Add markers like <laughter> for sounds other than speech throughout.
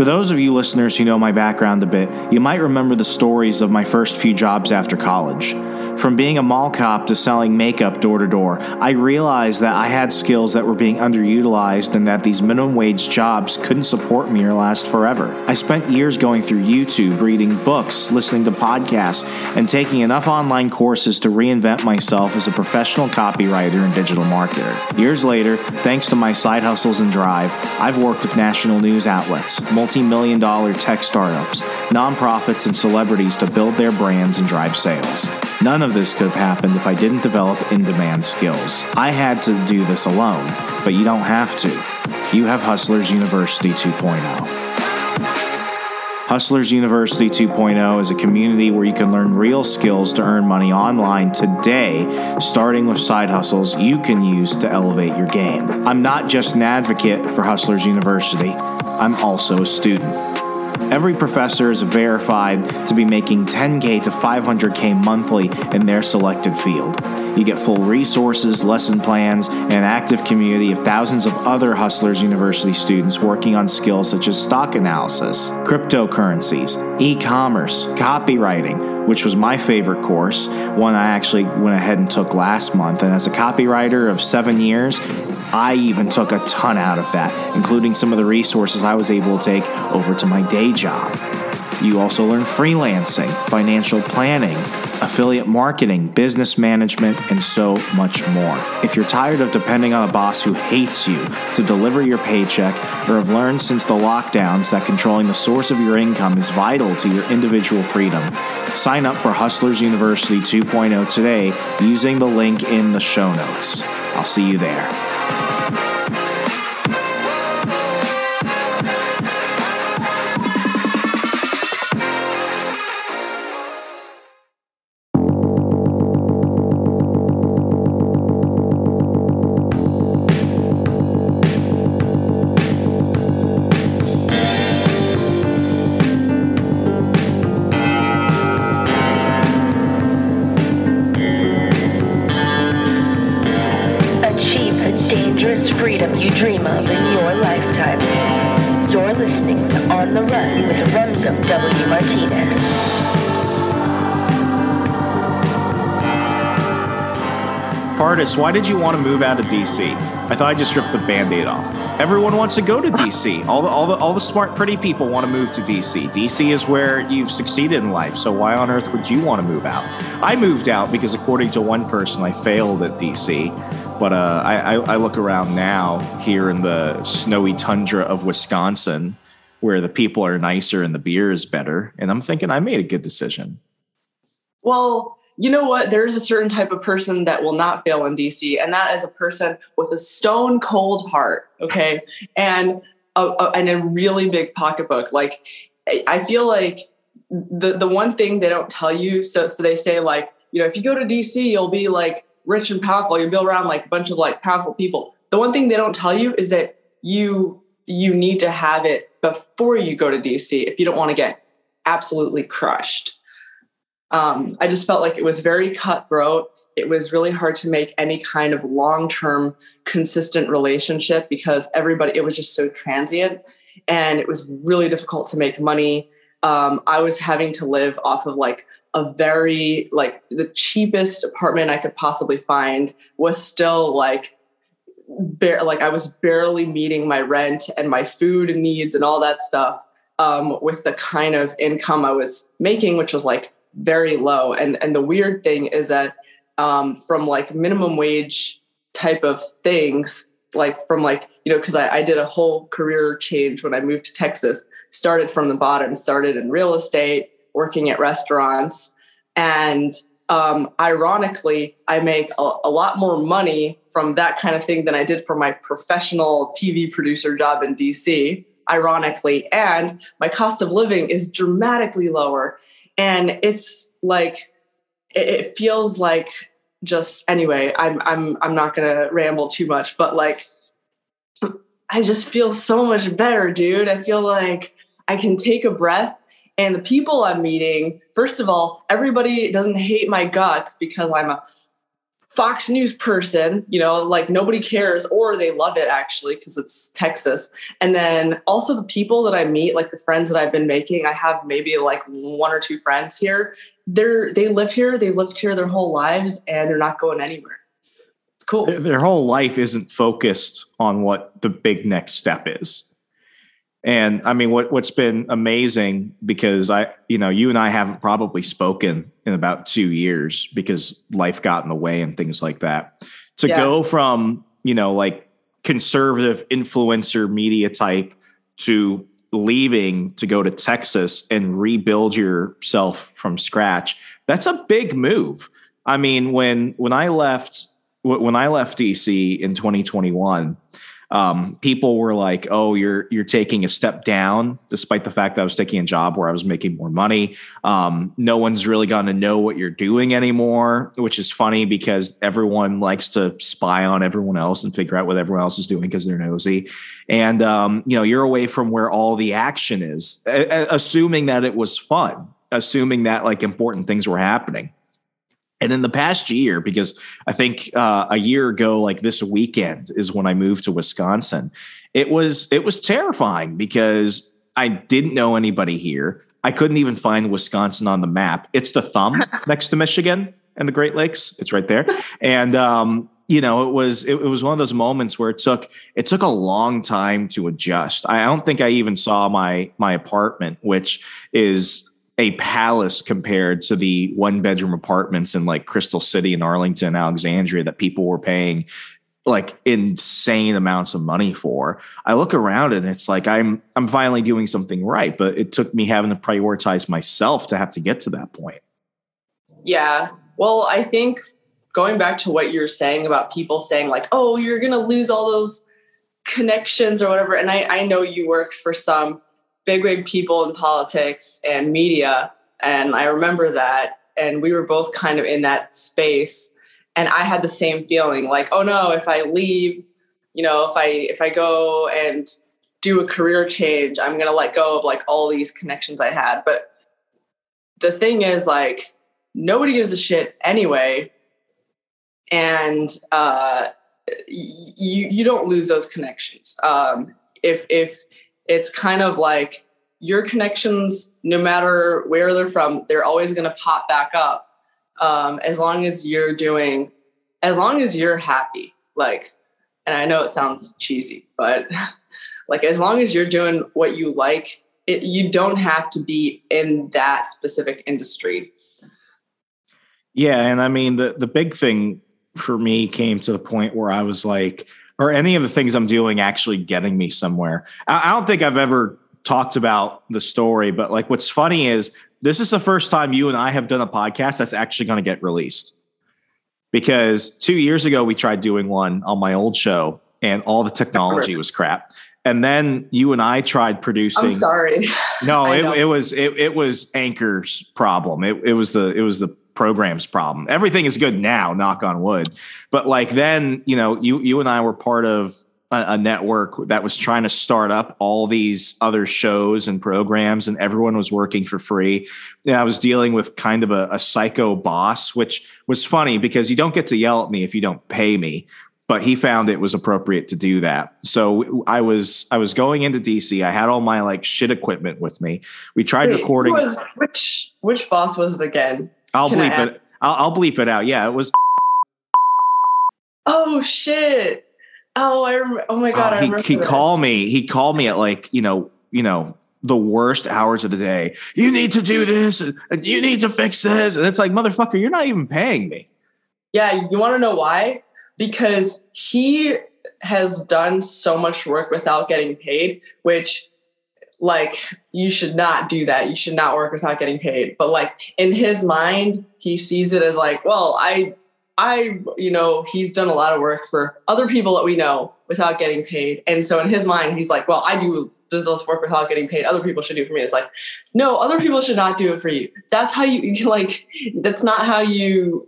For those of you listeners who know my background a bit, you might remember the stories of my first few jobs after college. From being a mall cop to selling makeup door to door, I realized that I had skills that were being underutilized and that these minimum wage jobs couldn't support me or last forever. I spent years going through YouTube, reading books, listening to podcasts, and taking enough online courses to reinvent myself as a professional copywriter and digital marketer. Years later, thanks to my side hustles and drive, I've worked with national news outlets, multi million dollar tech startups, nonprofits, and celebrities to build their brands and drive sales. None of this could have happened if I didn't develop in demand skills. I had to do this alone, but you don't have to. You have Hustlers University 2.0. Hustlers University 2.0 is a community where you can learn real skills to earn money online today, starting with side hustles you can use to elevate your game. I'm not just an advocate for Hustlers University, I'm also a student. Every professor is verified to be making 10K to 500K monthly in their selected field. You get full resources, lesson plans, and an active community of thousands of other Hustlers University students working on skills such as stock analysis, cryptocurrencies, e commerce, copywriting, which was my favorite course, one I actually went ahead and took last month. And as a copywriter of seven years, I even took a ton out of that, including some of the resources I was able to take over to my day job. You also learn freelancing, financial planning, affiliate marketing, business management, and so much more. If you're tired of depending on a boss who hates you to deliver your paycheck, or have learned since the lockdowns that controlling the source of your income is vital to your individual freedom, sign up for Hustlers University 2.0 today using the link in the show notes. I'll see you there. Why did you want to move out of DC? I thought I just ripped the band-aid off. Everyone wants to go to DC. <laughs> All the, all the all the smart, pretty people want to move to DC. DC is where you've succeeded in life. So why on earth would you want to move out? I moved out because, according to one person, I failed at DC. But uh, I, I look around now here in the snowy tundra of Wisconsin, where the people are nicer and the beer is better, and I'm thinking I made a good decision. Well, you know what? There's a certain type of person that will not fail in DC, and that is a person with a stone cold heart, okay, and a, a, and a really big pocketbook. Like, I feel like the the one thing they don't tell you, so so they say like, you know, if you go to DC, you'll be like rich and powerful. You'll be around like a bunch of like powerful people. The one thing they don't tell you is that you you need to have it before you go to DC if you don't want to get absolutely crushed um, I just felt like it was very cutthroat. It was really hard to make any kind of long term, consistent relationship because everybody, it was just so transient and it was really difficult to make money. Um, I was having to live off of like a very, like the cheapest apartment I could possibly find was still like, bare, like I was barely meeting my rent and my food needs and all that stuff um, with the kind of income I was making, which was like very low. And and the weird thing is that um, from like minimum wage type of things, like from like you know, because I, I did a whole career change when I moved to Texas. Started from the bottom. Started in real estate, working at restaurants, and um, ironically, I make a, a, lot more money from that kind of thing than I did for my professional TV producer job in DC, ironically. And my cost of living is dramatically lower and it's like it, feels like just anyway i'm i'm i'm not gonna ramble too much but like i just feel so much better dude. I feel like i can take a breath And the people I'm meeting, first of all, everybody doesn't hate my guts because I'm a Fox News person, you know, like nobody cares or they love it actually because it's Texas. And then also the people that I meet, like the friends that I've been making, I have maybe like one or two friends here. They're they live here, they lived here their whole lives and they're not going anywhere. It's cool. Their, their whole life isn't focused on what the big next step is. And I mean, what what's been amazing because I, you know, you and I haven't probably spoken in about two years because life got in the way and things like that. To yeah. go from you know like conservative influencer media type to leaving to go to Texas and rebuild yourself from scratch, that's a big move. I mean, when when I left when I left DC in 2021 um, people were like, "Oh, you're you're taking a step down," despite the fact that I was taking a job where I was making more money. Um, no one's really going to know what you're doing anymore, which is funny because everyone likes to spy on everyone else and figure out what everyone else is doing because they're nosy. And um, you know, you're away from where all the action is, assuming that it was fun, assuming that like important things were happening. And in the past year, because I think uh, a year ago, like this weekend, is when I moved to Wisconsin. It was it was terrifying because I didn't know anybody here. I couldn't even find Wisconsin on the map. It's the thumb <laughs> next to Michigan and the Great Lakes. It's right there. <laughs> And um, you know, it was it, it was one of those moments where it took it took a long time to adjust. I don't think I even saw my my apartment, which is a palace compared to the one bedroom apartments in like Crystal City and Arlington, Alexandria that people were paying like insane amounts of money for. I look around and it's like I'm I'm finally doing something right, but it took me having to prioritize myself to have to get to that point. Yeah. Well, I think going back to what you're saying about people saying like, "Oh, you're going to lose all those connections or whatever." And I I know you worked for some big, big people in politics and media. And I remember that. And we were both kind of in that space. And I had the same feeling like, oh no, if I leave, you know, if I if I go and do a career change, I'm gonna let go of like all these connections I had. But the thing is, like, nobody gives a shit anyway. And uh you you don't lose those connections. Um if if it's kind of like your connections, no matter where they're from, they're always going to pop back up um, as long as you're doing, as long as you're happy. Like, and I know it sounds cheesy, but <laughs> like as long as you're doing what you like, it, you don't have to be in that specific industry. Yeah, and I mean the the big thing for me came to the point where I was like, or any of the things I'm doing actually getting me somewhere. I, I don't think I've ever talked about the story, but like what's funny is this is the first time you and I have done a podcast that's actually going to get released. Because two years ago, we tried doing one on my old show and all the technology was crap. And then you and I tried producing. I'm sorry. No, it, it, was it, it was Anchor's problem. It, it was the it was the program's problem. Everything is good now, knock on wood. But like then, you know, you you and I were part of a, a, network that was trying to start up all these other shows and programs, and everyone was working for free. And I was dealing with kind of a, a psycho boss, which was funny because you don't get to yell at me if you don't pay me but he found it was appropriate to do that. So I was I was going into DC. I had all my like shit equipment with me. We tried Wait, recording. Was, which which boss was it again? I'll Can bleep it. I'll, I'll bleep it out. Yeah, it was. Oh shit! Oh, I remember. Oh my god! Uh, he he called me. He called me at like you know you know the worst hours of the day. You need to do this. And you need to fix this. And it's like motherfucker, you're not even paying me. Yeah, you want to know why? Because he has done so much work without getting paid, which like you should not do that. You should not work without getting paid. But like in his mind he sees it as like well i i you know he's done a lot of work for other people that we know without getting paid. And so in his mind he's like well i do does this work without getting paid other people should do it for me it's like no other people should not do it for you that's how you <laughs> like that's not how you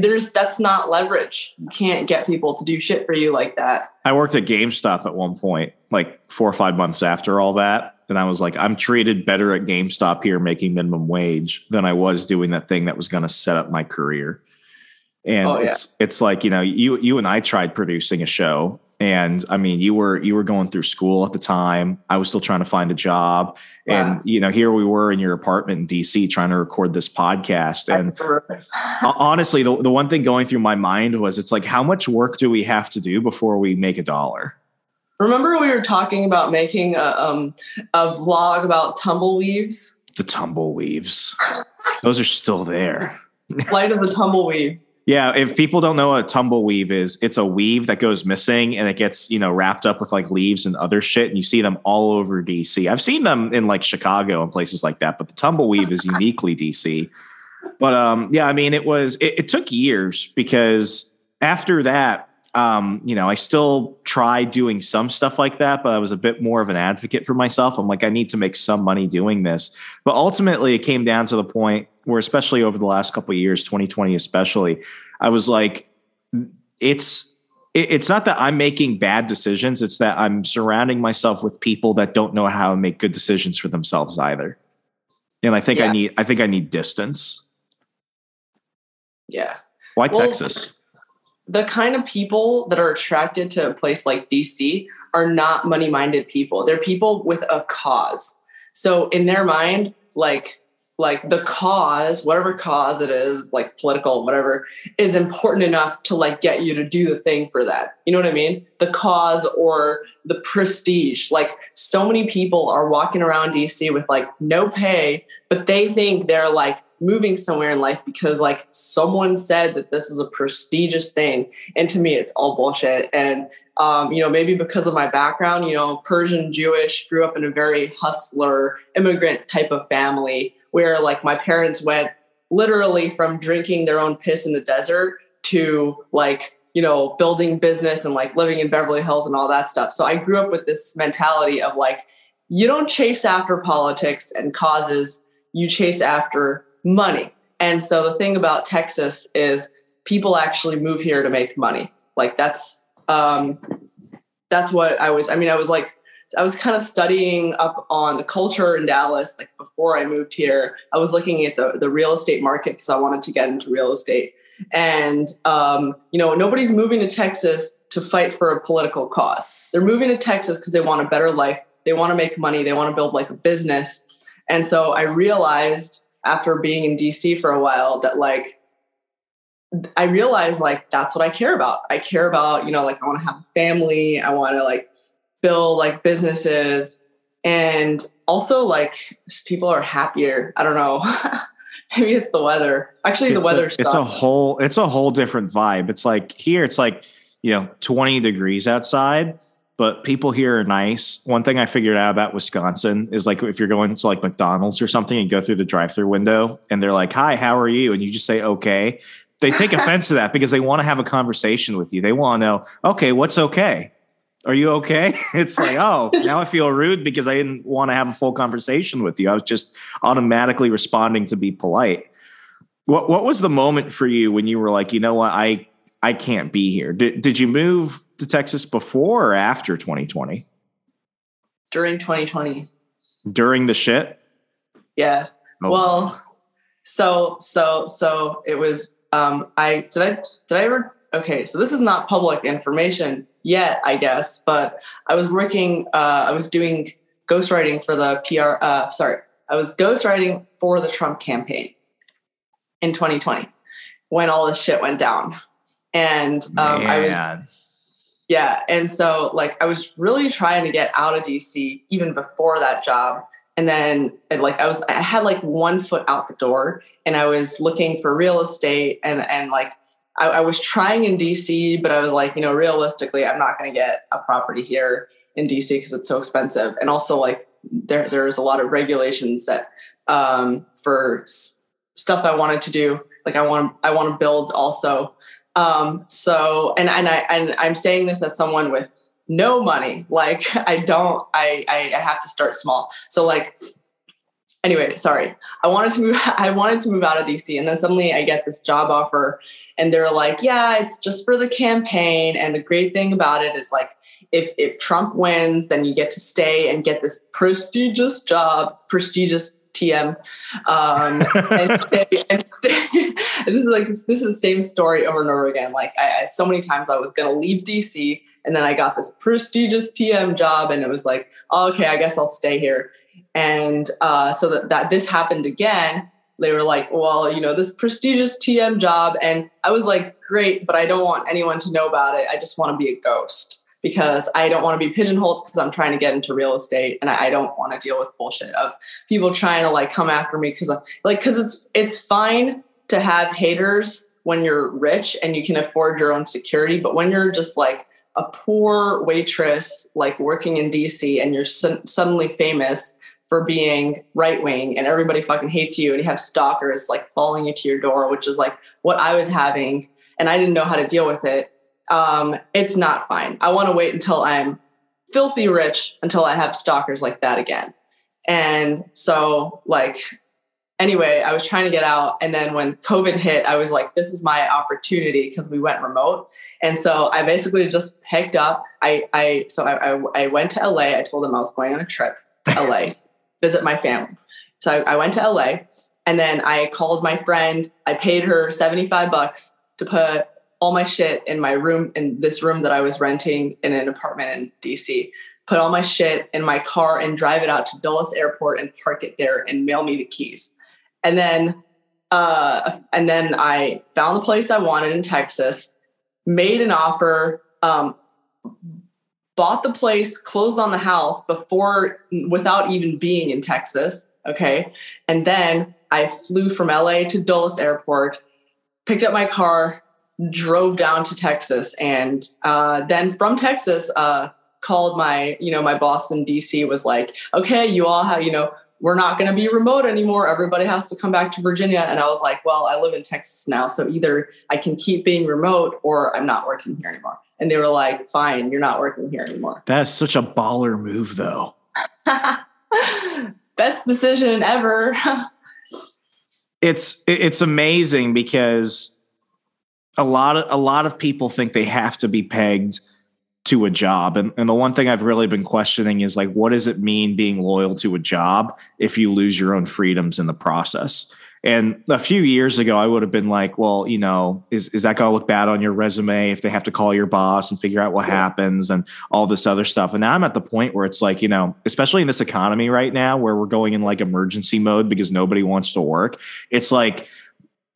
there's that's not leverage you can't get people to do shit for you like that i worked at gamestop at one point like four or five months after all that and I was like, I'm treated better at GameStop here making minimum wage than I was doing that thing that was going to set up my career. And oh, yeah. it's it's like, you know, you you and I tried producing a show and I mean, you were you were going through school at the time. I was still trying to find a job, wow. and you know, here we were in your apartment in DC trying to record this podcast. And honestly, the the one thing going through my mind was, it's like, how much work do we have to do before we make a dollar? Remember, we were talking about making a um, a vlog about tumbleweaves. The tumbleweaves, those are still there. light of the tumbleweave. Yeah, if people don't know what a tumbleweave is, it's a weave that goes missing and it gets, you know, wrapped up with like leaves and other shit. And you see them all over DC. I've seen them in like Chicago and places like that, but the tumbleweave is uniquely <laughs> DC. But um, yeah, I mean, it was it, it took years because after that, um, you know, I still tried doing some stuff like that, but I was a bit more of an advocate for myself. I'm like, I need to make some money doing this. But ultimately, it came down to the point where, especially over the last couple of years, 2020 especially, I was like, it's it's not that I'm making bad decisions; it's that I'm surrounding myself with people that don't know how to make good decisions for themselves either. And I think yeah. I need I think I need distance. Yeah. Why well, Texas? The kind of people that are attracted to a place like DC are not money minded people. They're people with a cause. So in their mind, like like the cause, whatever cause it is, like political, whatever, is important enough to like get you to do the thing for that. You know what I mean? The cause or the prestige. Like so many people are walking around DC with like no pay, but they think they're like moving somewhere in life because like someone said that this is a prestigious thing and to me it's all bullshit and um, you know maybe because of my background you know persian jewish grew up in a very hustler immigrant type of family where like my parents went literally from drinking their own piss in the desert to like you know building business and like living in beverly hills and all that stuff so i grew up with this mentality of like you don't chase after politics and causes you chase after money. And so the thing about Texas is people actually move here to make money. Like that's um that's what I was I mean I was like I was kind of studying up on the culture in Dallas like before I moved here. I was looking at the the real estate market because I wanted to get into real estate. And um, you know, nobody's moving to Texas to fight for a political cause. They're moving to Texas because they want a better life. They want to make money. They want to build like a business. And so I realized after being in DC for a while that like I realized like that's what I care about. I care about, you know, like I want to have a family, I want to like build like businesses and also like people are happier. I don't know. <laughs> Maybe it's the weather. Actually, the weather. A, it's a whole. It's a whole different vibe. It's like here. It's like you know, twenty degrees outside, but people here are nice. One thing I figured out about Wisconsin is like if you're going to like McDonald's or something and go through the drive-through window and they're like, "Hi, how are you?" and you just say okay, they take <laughs> offense to that because they want to have a conversation with you. They want to know, "Okay, what's okay? Are you okay?" <laughs> It's like, "Oh, now I feel rude because I didn't want to have a full conversation with you. I was just automatically responding to be polite." What what was the moment for you when you were like, "You know what? I I can't be here." Did did you move to Texas before or after 2020? During 2020. During the shit? Yeah. Oh. Well, so so so it was um I did I did I ever okay, so this is not public information yet, I guess, but I was working uh I was doing ghostwriting for the PR uh sorry, I was ghostwriting for the Trump campaign in 2020 when all this shit went down. And um, I was yeah. And so like I was really trying to get out of DC even before that job. And then and like I was I had like one foot out the door and I was looking for real estate and and like I, I was trying in DC, but I was like, you know, realistically, I'm not gonna get a property here in DC because it's so expensive. And also like there there's a lot of regulations that um for s- stuff I wanted to do. Like I want I want to build also um, so, and and I and I'm saying this as someone with no money. Like <laughs> I don't, I, I I have to start small. So like anyway, sorry. I wanted to move. <laughs> I wanted to move out of DC, and then suddenly I get this job offer, and they're like, "Yeah, it's just for the campaign." And the great thing about it is like, if if Trump wins, then you get to stay and get this prestigious job, prestigious TM, um, and <laughs> stay and stay. <laughs> this is like this, is the same story over and over again. Like I, I so many times I was going to leave DC, and then I got this prestigious TM job, and it was like, oh, okay, I guess I'll stay here. And uh, so that, that this happened again, they were like, well, you know, this prestigious TM job. And I was like, great, but I don't want anyone to know about it. I just want to be a ghost because I don't want to be pigeonholed because I'm trying to get into real estate and I, don't want to deal with bullshit of people trying to like come after me because like because it's it's fine to have haters when you're rich and you can afford your own security, but when you're just like a poor waitress like working in DC and you're su- suddenly famous for being right wing and everybody fucking hates you and you have stalkers like following you to your door, which is like what I was having and I didn't know how to deal with it um, it's not fine. I want to wait until I'm filthy rich until I have stalkers like that again. And so, like, anyway, I was trying to get out. And then when COVID hit, I was like, this is my opportunity because we went remote. And so I basically just picked up. I, I so I, I, I went to LA. I told them I was going on a trip to LA, visit my family. So I, went to LA and then I called my friend. I paid her 75 bucks to put all my shit in my room in this room that I was renting in an apartment in DC. Put all my shit in my car and drive it out to Dulles Airport and park it there and mail me the keys. And then uh, and then I found the place I wanted in Texas, made an offer, um, bought the place, closed on the house before without even being in Texas. Okay. And then I flew from LA to Dulles Airport, picked up my car, drove down to Texas, and uh, then from Texas, uh, called my you know my boss in DC was like, okay, you all have you know we're not going to be remote anymore. Everybody has to come back to Virginia. And I was like, well, I live in Texas now. So either I can keep being remote or I'm not working here anymore. And they were like, fine, you're not working here anymore. That's such a baller move, though. <laughs> Best decision ever. <laughs> it's it's amazing because a lot of a lot of people think they have to be pegged to a job and, and the one thing i've really been questioning is like what does it mean being loyal to a job if you lose your own freedoms in the process and a few years ago i would have been like well you know is, is that going to look bad on your resume if they have to call your boss and figure out what yeah. happens and all this other stuff and now i'm at the point where it's like you know especially in this economy right now where we're going in like emergency mode because nobody wants to work it's like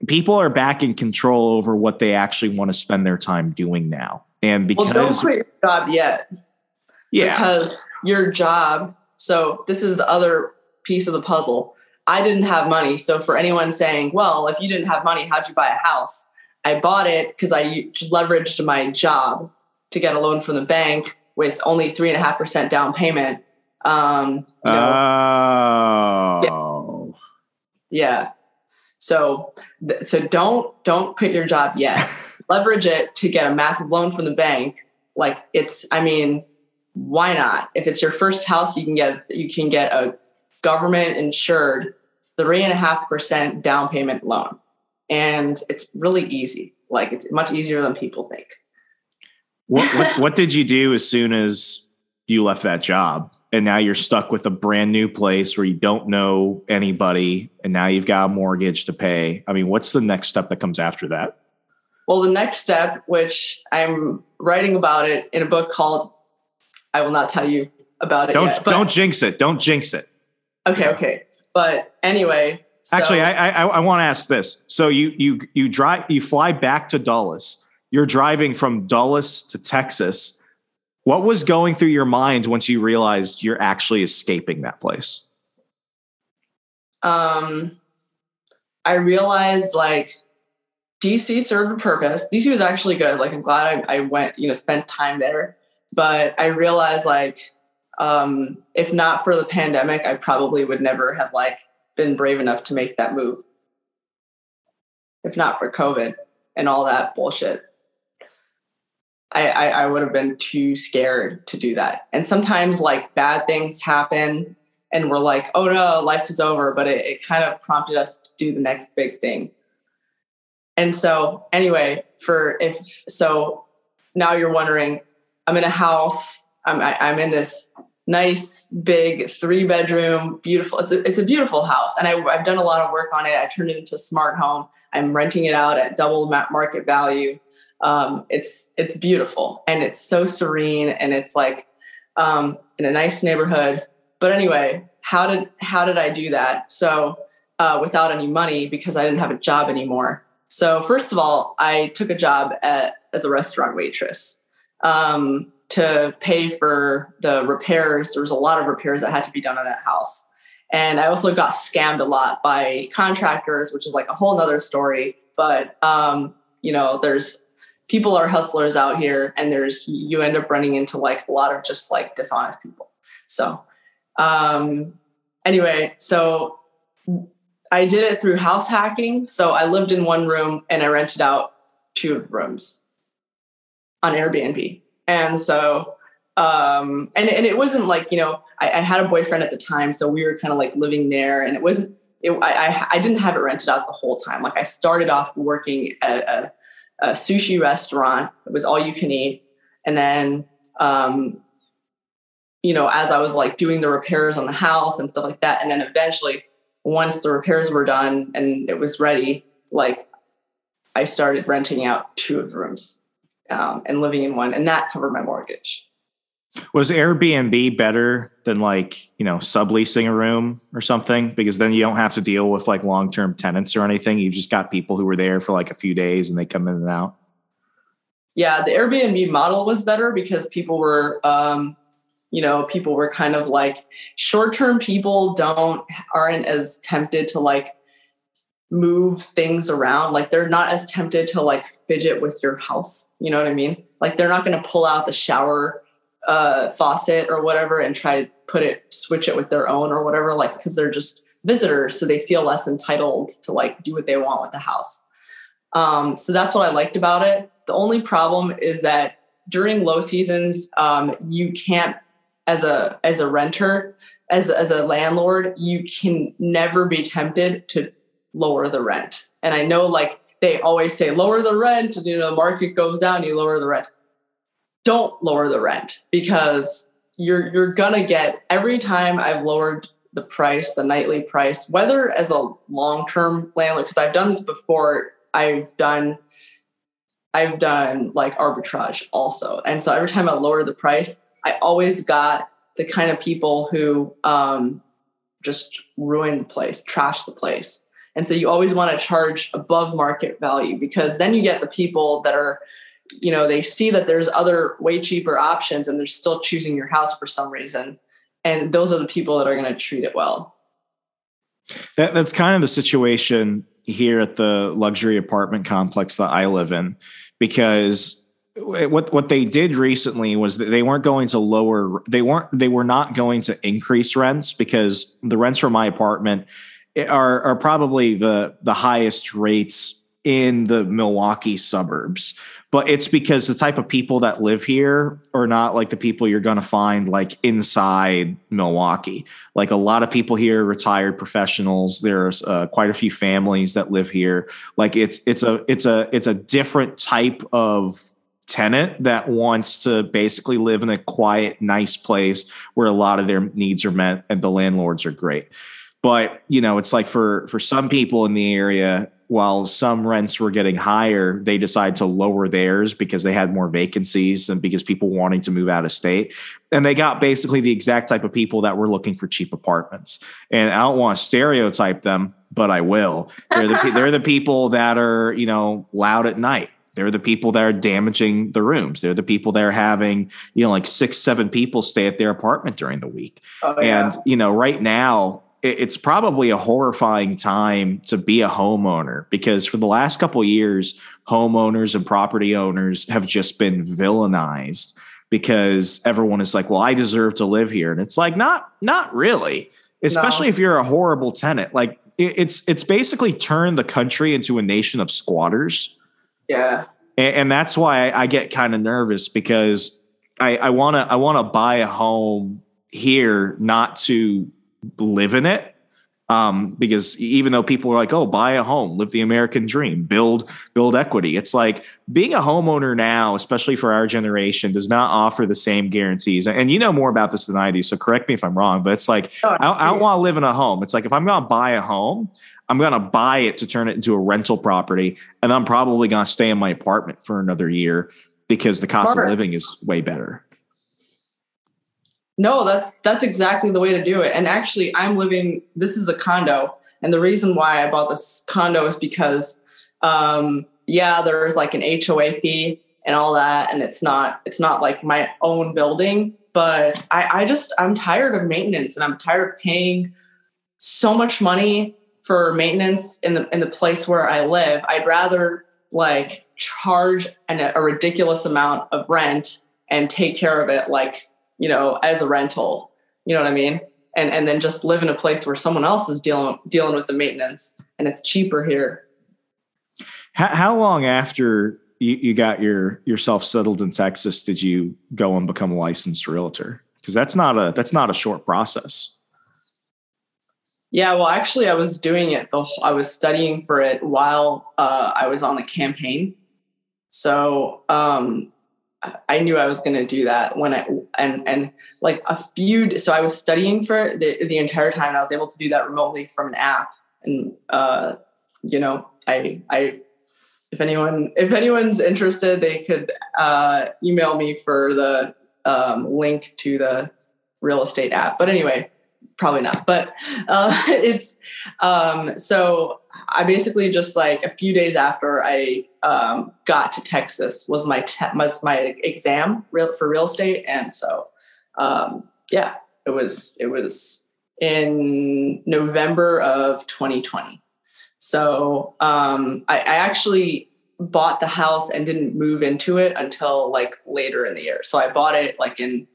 people are back in control over what they actually want to spend their time doing now. And because well, don't quit your job yet. Yeah. Because your job, so this is the other piece of the puzzle. I didn't have money. So for anyone saying, well, if you didn't have money, how'd you buy a house? I bought it because I leveraged my job to get a loan from the bank with only three and a half percent down payment. Um, you know, oh. Yeah. yeah. So, so don't don't quit your job yet. <laughs> Leverage it to get a massive loan from the bank. Like it's, I mean, why not? If it's your first house, you can get you can get a government insured three and a half percent down payment loan, and it's really easy. Like it's much easier than people think. What what, <laughs> what did you do as soon as you left that job? and now you're stuck with a brand new place where you don't know anybody and now you've got a mortgage to pay i mean what's the next step that comes after that well the next step which i'm writing about it in a book called i will not tell you about it don't yet, don't jinx it don't jinx it okay okay but anyway so, actually i i, I want to ask this so you you you drive you fly back to dulles you're driving from dulles to texas what was going through your mind once you realized you're actually escaping that place? Um, I realized like DC served a purpose. DC was actually good. Like I'm glad I, I went, you know, spent time there. But I realized like um, if not for the pandemic, I probably would never have like been brave enough to make that move. If not for COVID and all that bullshit. I, I, I would have been too scared to do that. And sometimes like bad things happen and we're like, oh no, life is over. But it, it kind of prompted us to do the next big thing. And so, anyway, for if so, now you're wondering, I'm in a house. I'm I, am i am in this nice big three bedroom, beautiful. It's a it's a beautiful house, and I, I've done a lot of work on it. I turned it into a smart home. I'm renting it out at double market value. Um, it's it's beautiful and it's so serene and it's like um, in a nice neighborhood. But anyway, how did how did I do that? So uh, without any money because I didn't have a job anymore. So first of all, I took a job at, as a restaurant waitress um, to pay for the repairs. There was a lot of repairs that had to be done on that house. And I also got scammed a lot by contractors, which is like a whole nother story. But um, you know, there's people are hustlers out here, and there's you end up running into like a lot of just like dishonest people. So um, anyway, so I did it through house hacking. So I lived in one room and I rented out two rooms on Airbnb. And so um, and, and it wasn't like, you know, I, I had a boyfriend at the time, so we were kind of like living there and it wasn't, it, I, I, didn't have it rented out the whole time. Like I started off working at a, a sushi restaurant. It was all you can eat. And then, um, you know, as I was like doing the repairs on the house and stuff like that. And then eventually once the repairs were done and it was ready, like I started renting out two of the rooms um, and living in one and that covered my mortgage. Was Airbnb better than like, you know, subleasing a room or something? Because then you don't have to deal with like long term tenants or anything. You just got people who were there for like a few days and they come in and out. Yeah, the Airbnb model was better because people were, um, you know, people were kind of like short term people don't aren't as tempted to like move things around. Like they're not as tempted to like fidget with your house. You know what I mean? Like they're not going to pull out the shower uh, faucet or whatever and try to put it, switch it with their own or whatever, like because they're just visitors, so they feel less entitled to like do what they want with the house. Um, so that's what I liked about it. The only problem is that during low seasons, um, you can't, as a as a renter, as as a landlord, you can never be tempted to lower the rent. And I know, like they always say, lower the rent, and you know, the market goes down, you lower the rent don't lower the rent because you're you're gonna get every time I've lowered the price, the nightly price, whether as a long-term landlord, because I've done this before, I've done I've done like arbitrage also. And so every time I lower the price, I always got the kind of people who um, just ruin the place, trash the place. And so you always want to charge above market value because then you get the people that are you know they see that there's other way cheaper options and they're still choosing your house for some reason. And those are the people that are going to treat it well. That, that's kind of the situation here at the luxury apartment complex that i live in because what what they did recently was that they weren't going to lower they weren't they were not going to increase rents because the rents for my apartment are are probably the the highest rates in the Milwaukee suburbs but it's because the type of people that live here are not like the people you're going to find like inside Milwaukee. Like a lot of people here, retired professionals. There's uh, quite a few families that live here. Like it's it's a it's a it's a different type of tenant that wants to basically live in a quiet, nice place where a lot of their needs are met, and the landlords are great. But you know, it's like for for some people in the area, while some rents were getting higher, they decided to lower theirs because they had more vacancies and because people wanting to move out of state. And they got basically the exact type of people that were looking for cheap apartments. And I don't want to stereotype them, but I will. They're the, they're the people that are, you know, loud at night. They're the people that are damaging the rooms. They're the people that are having, you know, like six, seven people stay at their apartment during the week. Oh, yeah. And, you know, right now, it's probably a horrifying time to be a homeowner because for the last couple years homeowners and property owners have just been villainized because everyone is like well i deserve to live here. And it's like not not really especially no. if you're a horrible tenant. Like it's it's basically turned the country into a nation of squatters. Yeah. And, and that's why i, I get kind of nervous because i i want to i want to buy a home here not to live in it um, because even though people are like, "Oh, buy a home, live the American dream, build build equity," it's like being a homeowner now, especially for our generation, does not offer the same guarantees. And you know more about this than I do, so correct me if I'm wrong. But it's like oh, I, I don't want to live in a home. It's like if I'm going to buy a home, I'm going to buy it to turn it into a rental property, and I'm probably going to stay in my apartment for another year because the cost Smart. of living is way better. No, that's that's exactly the way to do it. And actually, I'm living. This is a condo, and the reason why I bought this condo is because, um, yeah, there's like an HOA fee and all that, and it's not it's not like my own building, but I, I just I'm tired of maintenance, and I'm tired of paying so much money for maintenance in the in the place where I live. I'd rather like charge an, a ridiculous amount of rent and take care of it like you know, as a rental. You know what I mean? And and then just live in a place where someone else is dealing dealing with the maintenance, and it's cheaper here. How, how long after you, you got your yourself settled in Texas did you go and become a licensed realtor? Because that's not a that's not a short process. Yeah, well, actually, I was doing it. The I was studying for it while uh, I was on the campaign. So um, I knew I was going to do that when I and and like a few. So I was studying for the the entire time, I was able to do that remotely from an app. And uh, you know, I I if anyone if anyone's interested, they could uh, email me for the um, link to the real estate app. But anyway, probably not. But uh, <laughs> it's um, so I basically just like a few days after I um, got to Texas was my te- was my exam real, for real estate, and so um, yeah, it was it was in November of 2020. So um, I, I actually bought the house and didn't move into it until like later in the year. So I bought it like in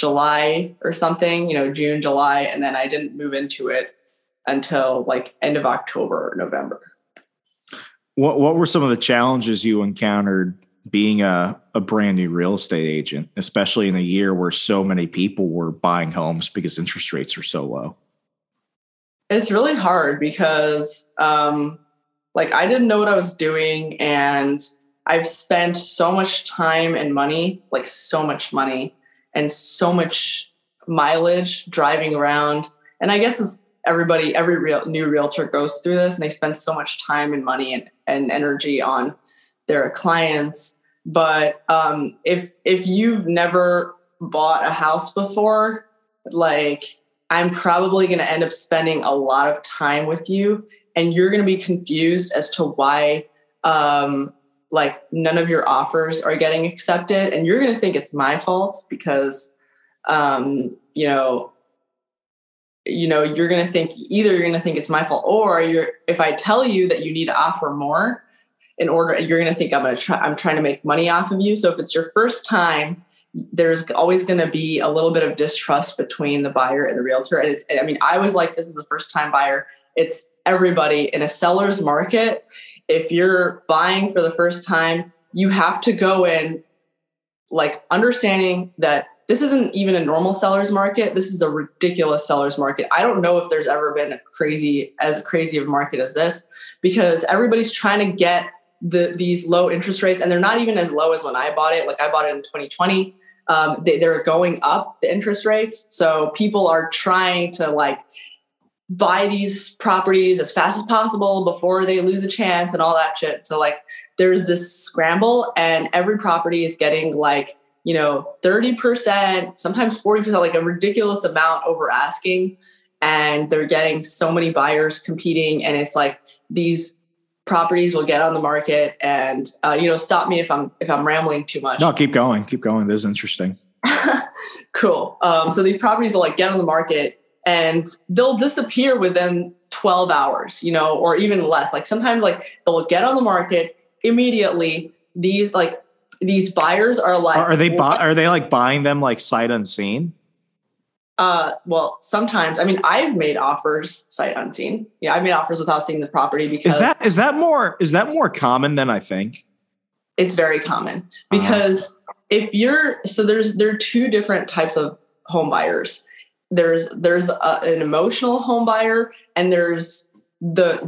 July or something, you know, June, July, and then I didn't move into it until like end of October or November. What what were some of the challenges you encountered being a, a brand new real estate agent, especially in a year where so many people were buying homes because interest rates are so low? It's really hard because um like I didn't know what I was doing and I've spent so much time and money, like so much money and so much mileage driving around. And I guess it's everybody, every real new realtor goes through this and they spend so much time and money and, and energy on their clients. But um, if if you've never bought a house before, like I'm probably going to end up spending a lot of time with you, and you're going to be confused as to why um, like none of your offers are getting accepted, and you're going to think it's my fault because um, you know you know you're going to think either you're going to think it's my fault or you're if i tell you that you need to offer more in order you're going to think i'm going to try i'm trying to make money off of you. So if it's your first time there's always going to be a little bit of distrust between the buyer and the realtor. And it's i mean i was like this is a first time buyer. It's everybody in a seller's market if you're buying for the first time you have to go in like understanding that this isn't even a normal seller's market. This is a ridiculous seller's market. I don't know if there's ever been a crazy as crazy of a market as this because everybody's trying to get the these low interest rates and they're not even as low as when I bought it. Like I bought it in 2020. Um, they, they're going up the interest rates. So people are trying to like buy these properties as fast as possible before they lose a chance and all that shit. So like there's this scramble and every property is getting like you know, 30%, sometimes 40%, like a ridiculous amount over asking. And they're getting so many buyers competing. And it's like these properties will get on the market and uh, you know stop me if i'm if i'm rambling too much no keep going keep going this is interesting <laughs> cool um, so these properties will like get on the market and they'll disappear within 12 hours you know or even less. Like sometimes like they'll get on the market immediately. These like these buyers are like are they bu- are they like buying them like sight unseen? Uh well sometimes i mean i've made offers sight unseen. Yeah i've made offers without seeing the property because is that is that more is that more common than i think? It's very common uh-huh. because uh-huh. if you're so there's there are two different types of home buyers there's there's a, an emotional home buyer and there's the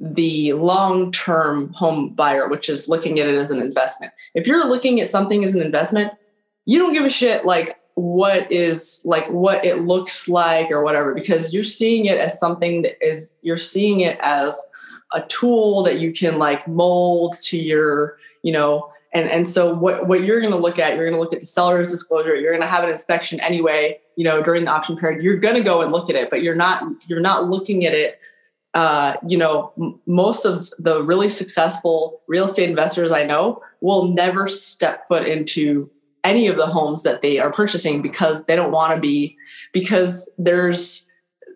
the long term home buyer, which is looking at it as an investment. If you're looking at something as an investment, you don't give a shit like what is like what it looks like or whatever because you're seeing it as something that is you're seeing it as a tool that you can like mold to your you know and and so what what you're going to look at you're going to look at the seller's disclosure you're going to have an inspection anyway you know during the option period. You're going to go and look at it but you're not you're not looking at it uh, you know, m- most of the really successful real estate investors I know will never step foot into any of the homes that they are purchasing because they don't want to be because there's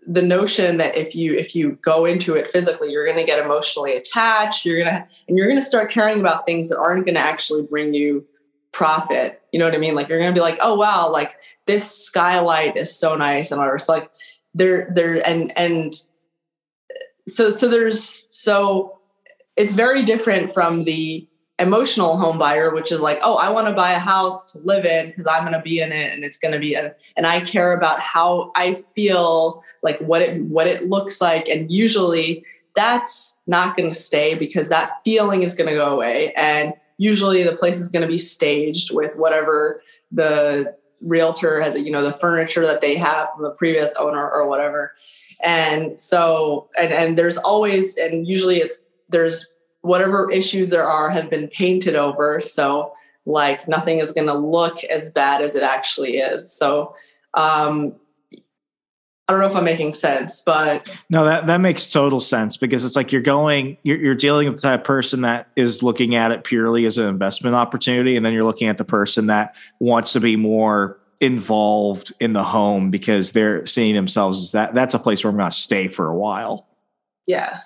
the notion that if you if you go into it physically you're going to get emotionally attached you're going to and you're going to start caring about things that aren't going to actually bring you profit. You know what i mean? Like you're going to be like oh wow like this skylight is so nice and whatever. It's like there there and and so so there's so it's very different from the emotional home buyer which is like oh i want to buy a house to live in because i'm going to be in it and it's going to be a, and i care about how i feel like what it what it looks like. And usually that's not going to stay because that feeling is going to go away. And usually the place is going to be staged with whatever the realtor has you know the furniture that they have from the previous owner or whatever. And so and and there's always and usually it's there's whatever issues there are have been painted over so like nothing is going to look as bad as it actually is so um I don't know if I'm making sense, but no, that that makes total sense because it's like you're going, you're, you're dealing with the type of person that is looking at it purely as an investment opportunity, and then you're looking at the person that wants to be more involved in the home because they're seeing themselves as that that's a place where I'm going to stay for a while. Yeah.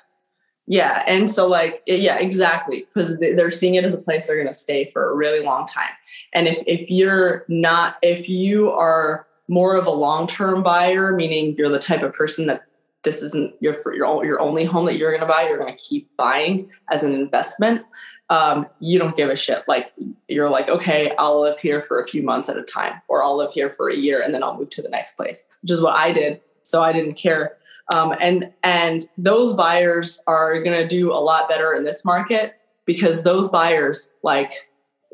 Yeah. And so, like, yeah, exactly. Because they're seeing it as a place they're going to stay for a really long time. And if, if you're not, if you are more of a long term buyer, meaning you're the type of person that this isn't your, your, your only home that you're going to buy, you're going to keep buying as an investment, um, you don't give a shit. Like you're like, okay, I'll live here for a few months at a time, or I'll live here for a year and then I'll move to the next place, which is what I did. So I didn't care. Um, and and those buyers are going to do a lot better in this market because those buyers like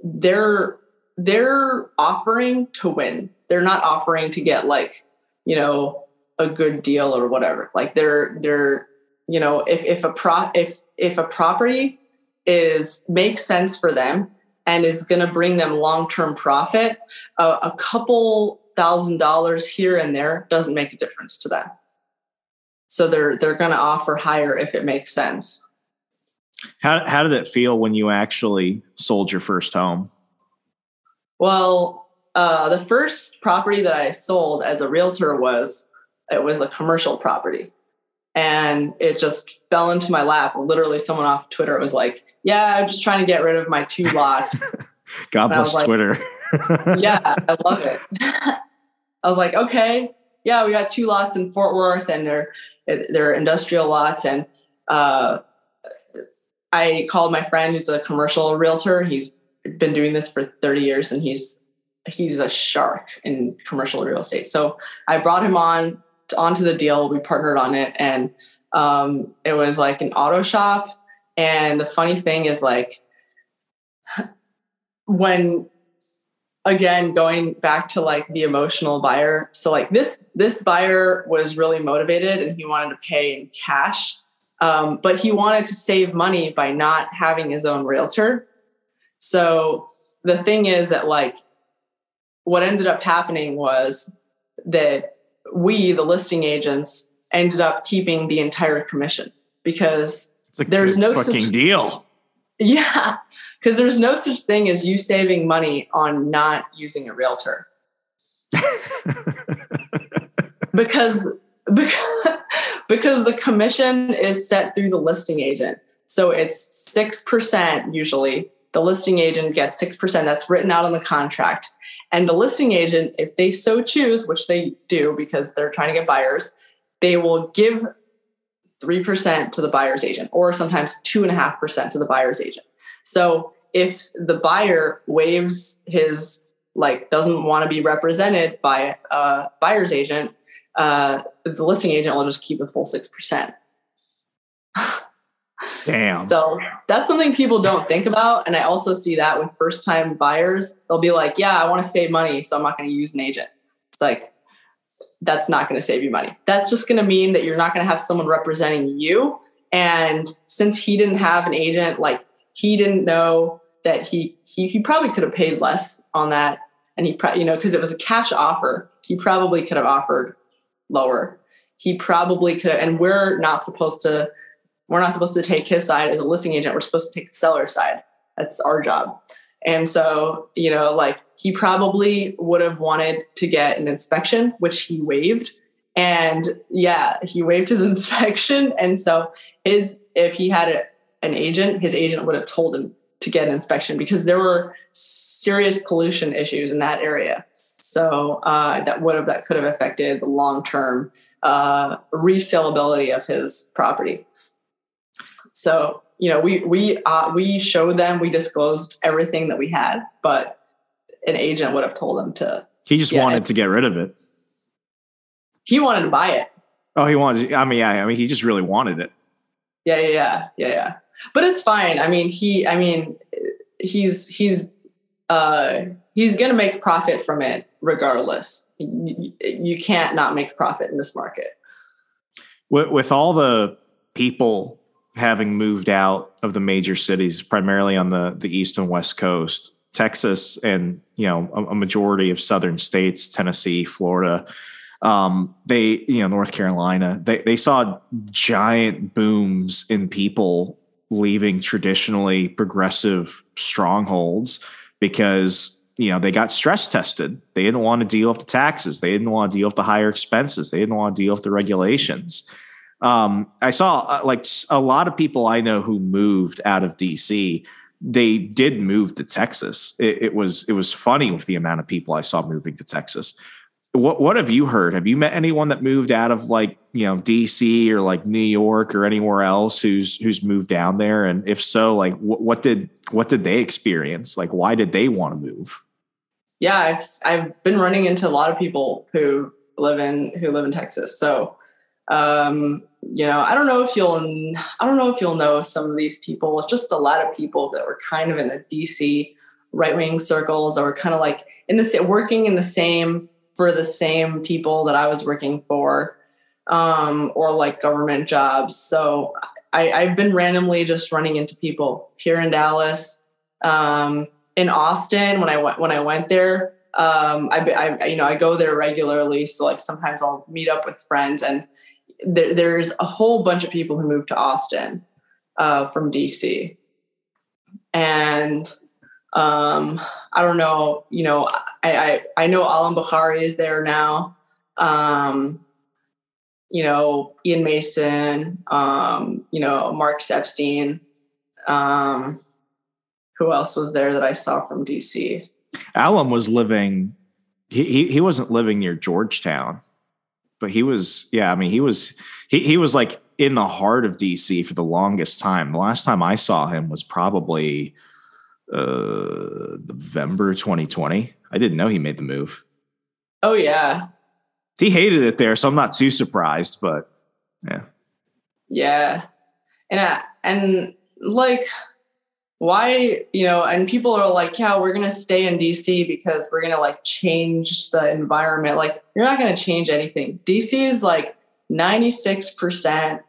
they're they're offering to win. They're not offering to get like you know a good deal or whatever. Like they're they're you know if if a pro if if a property is makes sense for them and is going to bring them long-term profit uh, a couple thousand dollars here and there doesn't make a difference to them so they're they're going to offer higher if it makes sense how, how did it feel when you actually sold your first home well uh, the first property that i sold as a realtor was it was a commercial property and it just fell into my lap literally someone off twitter was like yeah, I'm just trying to get rid of my two <laughs> lots. God bless like, Twitter. <laughs> yeah, I love it. <laughs> I was like, okay, yeah, we got two lots in Fort Worth, and they're they're industrial lots. And uh, I called my friend who's a commercial realtor. He's been doing this for 30 years, and he's he's a shark in commercial real estate. So I brought him on onto the deal. We partnered on it, and um, it was like an auto shop and the funny thing is like when again going back to like the emotional buyer. So like this this buyer was really motivated and he wanted to pay in cash um, but he wanted to save money by not having his own realtor. So the thing is that like what ended up happening was that we the listing agents ended up keeping the entire commission because there's no fucking such, deal. Yeah, because there's no such thing as you saving money on not using a realtor. <laughs> because because <laughs> because the commission is set through the listing agent. So it's 6% usually. The listing agent gets 6%. That's written out on the contract. And the listing agent, if they so choose, which they do because they're trying to get buyers, they will give 3% to the buyer's agent, or sometimes 2.5% to the buyer's agent. So if the buyer waives his, like, doesn't want to be represented by a buyer's agent, uh, the listing agent will just keep a full 6%. <laughs> Damn. So that's something people don't think about. And I also see that with first time buyers. They'll be like, yeah, I want to save money, so I'm not going to use an agent. It's like, that's not going to save you money. That's just going to mean that you're not going to have someone representing you. And since he didn't have an agent, like he didn't know that he he, he probably could have paid less on that. And he, you know, because it was a cash offer, he probably could have offered lower. He probably could have, and we're not supposed to we're not supposed to take his side as a listing agent. We're supposed to take the seller's side. That's our job. And so, you know, like he probably would have wanted to get an inspection, which he waived. And yeah, he waived his <laughs> inspection. And so his if he had a, an agent, his agent would have told him to get an inspection because there were serious pollution issues in that area. So uh, that would have that could have affected the long term uh, resaleability of his property. So you know, we we uh, we showed them, we disclosed everything that we had, but an agent would have told him to. He just wanted to get rid of it. He wanted to buy it. Oh, he wanted. I mean, yeah. I mean, he just really wanted it. Yeah, yeah, yeah, yeah, yeah. But it's fine. I mean, he. I mean, he's he's uh he's gonna make profit from it regardless. You, you can't not make profit in this market. With, with all the people having moved out of the major cities, primarily on the the east and west coast, Texas, and you know a, a majority of southern states, Tennessee, Florida, um, they you know North Carolina, they they saw giant booms in people leaving traditionally progressive strongholds because you know they got stress tested they didn't want to deal with the taxes they didn't want to deal with the higher expenses they didn't want to deal with the regulations um, I saw uh, like a lot of people I know who moved out of DC. They did move to Texas. It, it, was it was funny with the amount of people I saw moving to Texas. What what have you heard? Have you met anyone that moved out of like you know DC or like New York or anywhere else who's who's moved down there? And if so, like what, what did what did they experience? Like why did they want to move? Yeah, I've I've been running into a lot of people who live in who live in Texas. So um, you know, I don't know if you'll, I don't know if you'll know some of these people. It's just a lot of people that were kind of in the DC right wing circles that were kind of like in the working in the same for the same people that I was working for, um, or like government jobs. So I, I've been randomly just running into people here in Dallas, um, in Austin. When I went when I went there, um, I, I you know I go there regularly. So like sometimes I'll meet up with friends and there, there's a whole bunch of people who moved to Austin uh, from DC, and um, I don't know. You know, I I, I know Alan Bukhari is there now. Um, you know, Ian Mason. Um, you know, Mark Epstein. Um, who else was there that I saw from DC? Alan was living. He, he, he wasn't living near Georgetown but he was yeah i mean he was he, he was like in the heart of dc for the longest time the last time i saw him was probably uh november 2020 i didn't know he made the move. Oh yeah. He hated it there so i'm not too surprised but yeah. Yeah. And I, and like why you know and people are like yeah we're going to stay in dc because we're going to like change the environment. Like you're not going to change anything. Dc is like 96%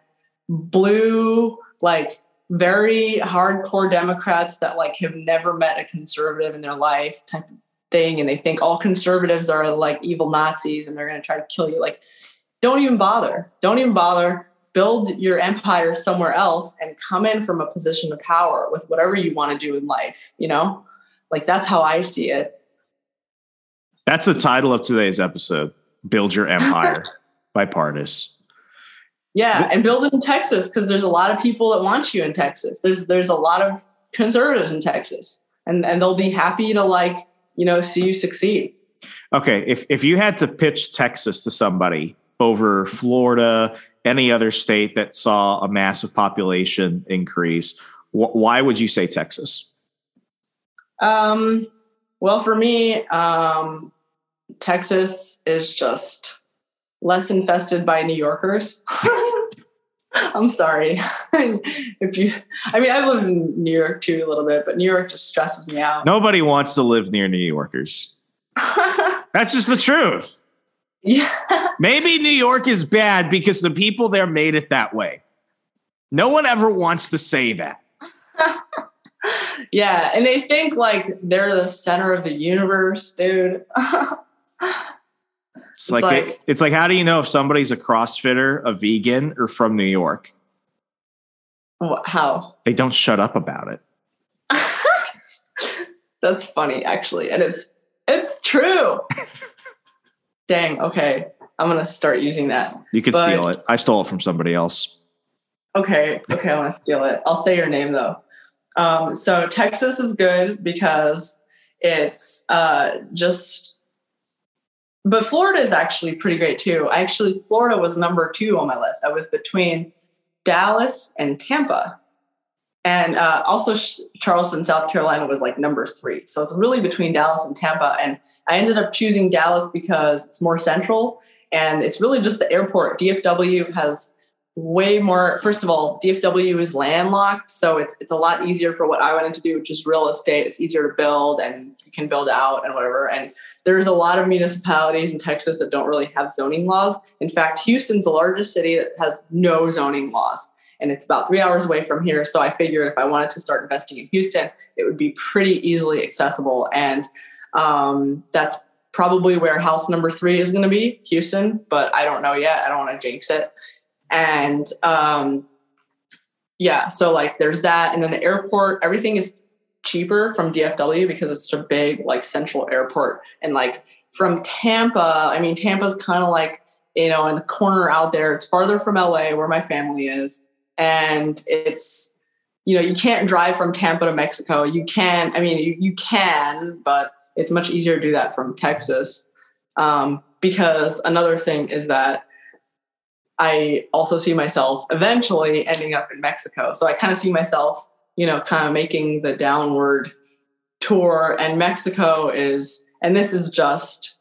blue like very hardcore democrats that like have never met a conservative in their life type of thing and they think all conservatives are like evil nazis and they're going to try to kill you like don't even bother don't even bother build your empire somewhere else and come in from a position of power with whatever you want to do in life, you know? Like that's how I see it. That's the title of today's episode Build Your Empire <laughs> by Pardis. Yeah, and build it in Texas because there's a lot of people that want you in Texas. There's there's a lot of conservatives in Texas, and and they'll be happy to like you know see you succeed. Okay, if if you had to pitch Texas to somebody over Florida any other state that saw a massive population increase, wh- why would you say Texas? Um, well, for me, um, Texas is just less infested by New Yorkers. <laughs> I'm sorry. <laughs> if you, I mean, I live in New York too a little bit, but New York just stresses me out. Nobody wants to live near New Yorkers. <laughs> That's just the truth. Yeah. Maybe New York is bad because the people there made it that way. No one ever wants to say that. yeah. And they think like they're the center of the universe, dude. It's, like, like it, it's like how do you know if somebody's a CrossFitter, a vegan, or from New York? How? They don't shut up about it. <laughs> That's funny, actually, and it's it's true. <laughs> Dang. Okay, I'm gonna start using that. You could but, steal it. I stole it from somebody else. Okay. Okay, I want to steal it. I'll say your name though. Um, so Texas is good because it's uh, just but Florida is actually pretty great too. I Actually, Florida was number two on my list. I was between Dallas and Tampa. And uh, also, Charleston, South Carolina was like number three. So it's really between Dallas and Tampa. And I ended up choosing Dallas because it's more central and it's really just the airport. DFW has way more. First of all, DFW is landlocked. So it's, it's a lot easier for what I wanted to do, which is real estate. It's easier to build and you can build out and whatever. And there's a lot of municipalities in Texas that don't really have zoning laws. In fact, Houston's the largest city that has no zoning laws. And it's about three hours away from here. So I figured if I wanted to start investing in Houston, it would be pretty easily accessible. And um, that's probably where house number three is going to be, Houston, but I don't know yet. I don't want to jinx it. And um, yeah, so like there's that. And then the airport, everything is cheaper from DFW because it's such a big like central airport. And like from Tampa, I mean Tampa's kind of like you know in the corner out there. It's farther from LA where my family is, and it's you know you can't drive from Tampa to Mexico. You can, I mean you, you can, but it's much easier to do that from Texas. Um, because another thing is that I also see myself eventually ending up in Mexico. So I kind of see myself you know, kind of making the downward tour. And Mexico is, and this is just,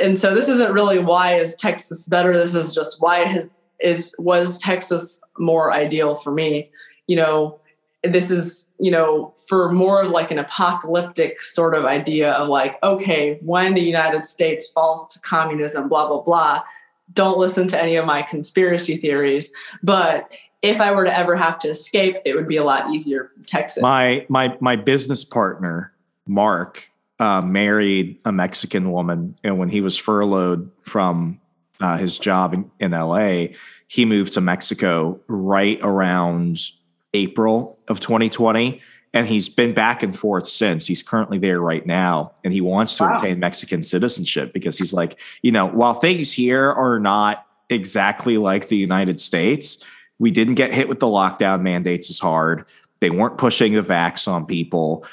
and so this isn't really why is Texas better. This is just why has is was Texas more ideal for me. You know, this is you know for more of like an apocalyptic sort of idea of like okay when the united states falls to communism blah blah blah don't listen to any of my conspiracy theories but if I were to ever have to escape, it would be a lot easier from Texas. My my my business partner, Mark, uh, married a Mexican woman, and when he was furloughed from uh, his job in, in LA, he moved to Mexico right around April of 2020. And he's been back and forth since. He's currently there right now, and he wants to wow. obtain Mexican citizenship because he's like, you know, while things here are not exactly like the United States, we didn't get hit with the lockdown mandates as hard. They weren't pushing the vax on people.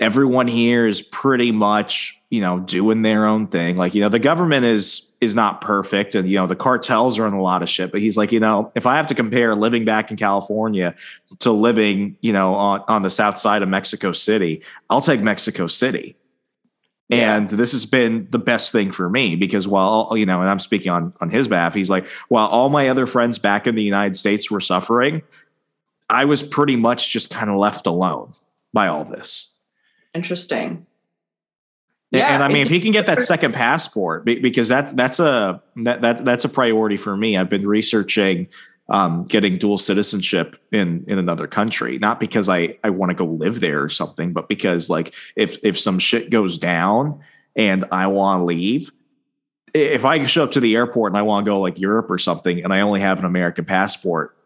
Everyone here is pretty much, you know, doing their own thing. Like, you know, the government is is not perfect and you know, the cartels are in a lot of shit, but he's like, you know, if I have to compare living back in California to living, you know, on on the south side of Mexico City, I'll take Mexico City and this has been the best thing for me because while, you know, and I'm speaking on, on his behalf, he's like, while all my other friends back in the United States were suffering, I was pretty much just kind of left alone by all this. Interesting. Yeah, and I mean, if he can get that second passport, because that's that's a that, that that's a priority for me. I've been researching um, getting dual citizenship in in another country not because i i want to go live there or something but because like if if some shit goes down and i want to leave if i show up to the airport and i want to go like europe or something and i only have an american passport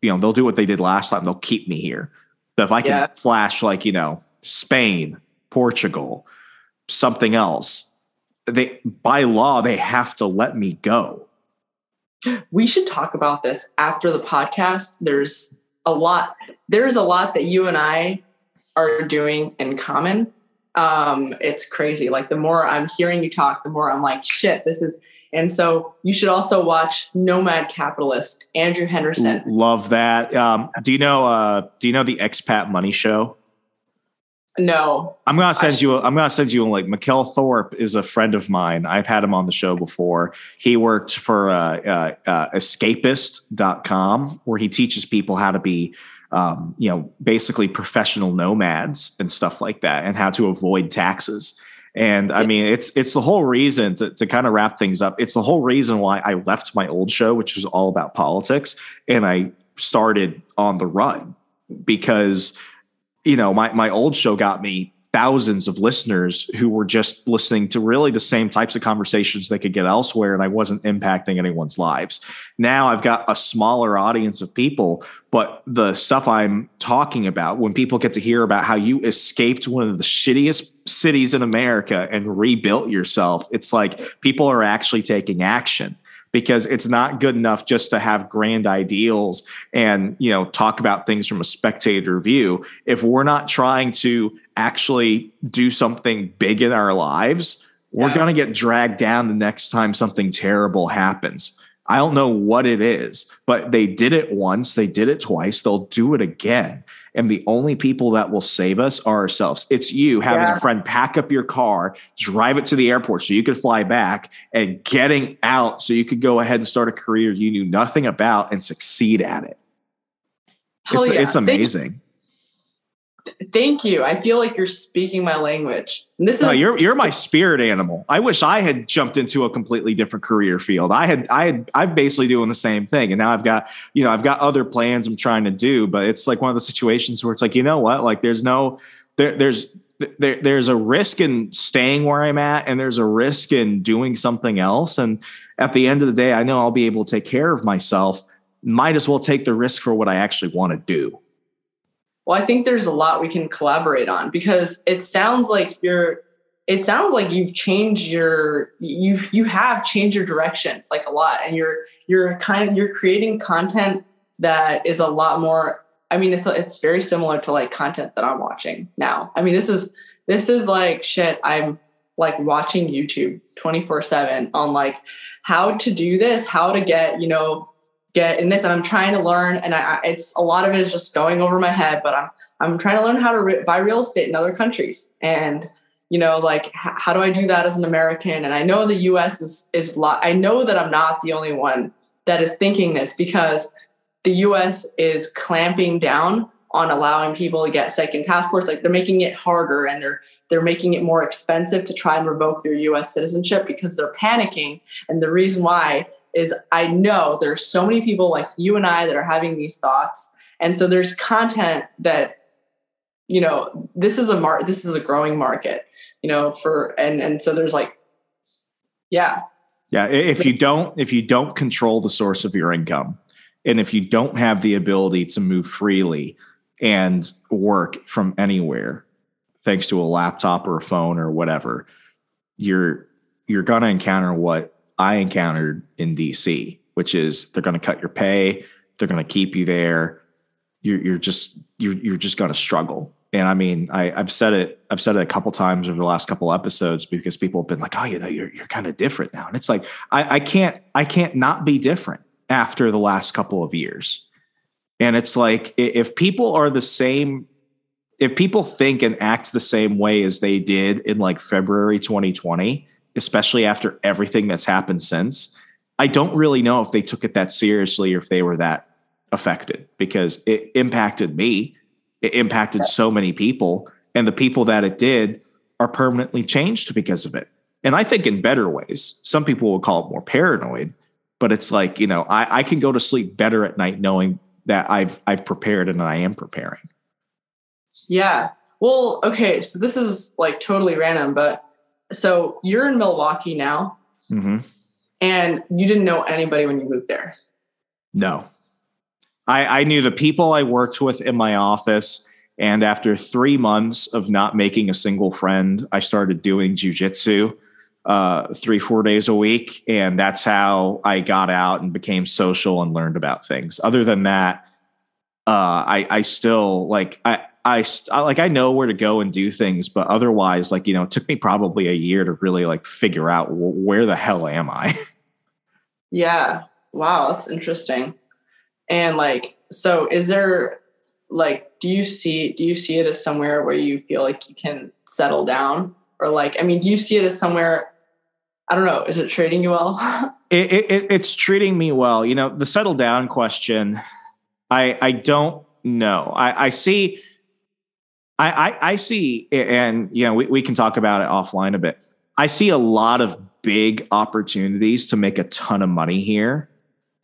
you know they'll do what they did last time they'll keep me here but if i can yeah. flash like you know spain portugal something else they by law they have to let me go we should talk about this after the podcast. There's a lot, there's a lot that you and I are doing in common. Um, it's crazy. Like the more I'm hearing you talk, the more I'm like, shit, this is. And so you should also watch Nomad Capitalist, Andrew Henderson. Love that. Um, do you know? Uh, do you know the Expat Money Show? No. I'm gonna send you. A, I'm gonna send you a link. Mikkel Thorup is a friend of mine. I've had him on the show before. He worked for uh, uh, uh, EscapeArtist.com, where he teaches people how to be, um, you know, basically professional nomads and stuff like that, and how to avoid taxes. And I mean, it's it's the whole reason to, to kind of wrap things up. It's the whole reason why I left my old show, which was all about politics, and I started on the run because you know, my my old show got me thousands of listeners who were just listening to really the same types of conversations they could get elsewhere and I wasn't impacting anyone's lives. Now I've got a smaller audience of people, but the stuff I'm talking about when people get to hear about how you escaped one of the shittiest cities in America and rebuilt yourself, it's like people are actually taking action because it's not good enough just to have grand ideals and you know talk about things from a spectator view. If we're not trying to actually do something big in our lives we're going to get dragged down the next time something terrible happens. I don't know what it is but they did it once they did it twice they'll do it again and the only people that will save us are ourselves. It's you having yeah. a friend pack up your car, drive it to the airport so you could fly back, and getting out so you could go ahead and start a career you knew nothing about and succeed at it. It's, yeah. it's amazing. Thank you. I feel like you're speaking my language. And this no, is you're you're my spirit animal. I wish I had jumped into a completely different career field. I had I had I'm basically doing the same thing, and now I've got you know I've got other plans I'm trying to do, but it's like one of the situations where it's like you know what, like there's no there there's there, there's a risk in staying where I'm at, and there's a risk in doing something else. And at the end of the day, I know I'll be able to take care of myself. Might as well take the risk for what I actually want to do. Well, I think there's a lot we can collaborate on because it sounds like you're it sounds like you've changed your you you have changed your direction like a lot and you're you're kind of you're creating content that is a lot more I mean it's it's very similar to like content that I'm watching now. I mean this is this is like shit I'm like watching YouTube 24/7 on like how to do this, how to get, you know, get in this and i'm trying to learn and I, it's a lot of it is just going over my head but i'm i'm trying to learn how to re- buy real estate in other countries. And you know like h- how do i do that as an american? And i know the us is is lo- i know that i'm not the only one that is thinking this because the us is clamping down on allowing people to get second passports. Like they're making it harder and they're they're making it more expensive to try and revoke your US citizenship because they're panicking. And the reason why is I know there's so many people like you and I that are having these thoughts. And so there's content that, you know, this is a mar this is a growing market, you know, for and and so there's like, yeah. Yeah. If you don't, if you don't control the source of your income, and if you don't have the ability to move freely and work from anywhere, thanks to a laptop or a phone or whatever, you're you're gonna encounter what I encountered in DC, which is they're going to cut your pay, they're going to keep you there. You're, you're just you're you're just going to struggle. And I mean, I, I've said it. I've said it a couple times over the last couple episodes because people have been like, "Oh, you know, you're you're kind of different now." And it's like I, I can't I can't not be different after the last couple of years. And it's like if people are the same, if people think and act the same way as they did in like February 2020, especially after everything that's happened since, I don't really know if they took it that seriously or if they were that affected because it impacted me. It impacted so many people. And the people that it did are permanently changed because of it. And I think in better ways. Some people will call it more paranoid, but it's like, you know, I, I can go to sleep better at night knowing that I've I've prepared and I am preparing. Yeah. Well, okay. So this is like totally random, but so you're in Milwaukee now, mm-hmm. and you didn't know anybody when you moved there. No, I, I knew the people I worked with in my office. And after three months of not making a single friend, I started doing jujitsu uh, three, four days a week. And that's how I got out and became social and learned about things. Other than that, uh, I, I still like, I, I, I like I know where to go and do things, but otherwise, like you know, it took me probably a year to really like figure out where the hell am I. <laughs> Yeah. Wow, that's interesting. And like, so is there like do you see do you see it as somewhere where you feel like you can settle down or like i mean do you see it as somewhere i don't know is it treating you well <laughs> it, it, it's treating me well you know the settle down question i i don't know i i see i i, I see and you know we, we can talk about it offline a bit i see a lot of big opportunities to make a ton of money here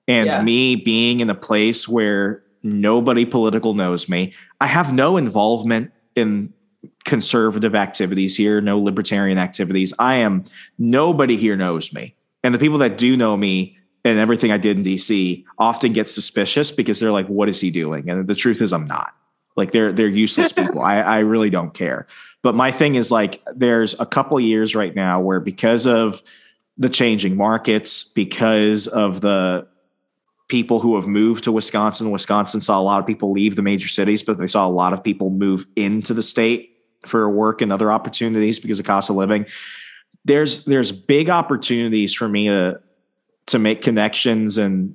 and yeah. me being in a place where nobody political knows me. I have no involvement in conservative activities here, no libertarian activities. I am nobody here knows me. And the people that do know me and everything I did in DC often get suspicious because they're like, what is he doing? And the truth is I'm not. Like they're they're useless <laughs> people. I, I really don't care. But my thing is like there's a couple years right now where because of the changing markets, because of the people who have moved to Wisconsin. Wisconsin saw a lot of people leave the major cities, but they saw a lot of people move into the state for work and other opportunities because of cost of living. There's there's big opportunities for me to to make connections and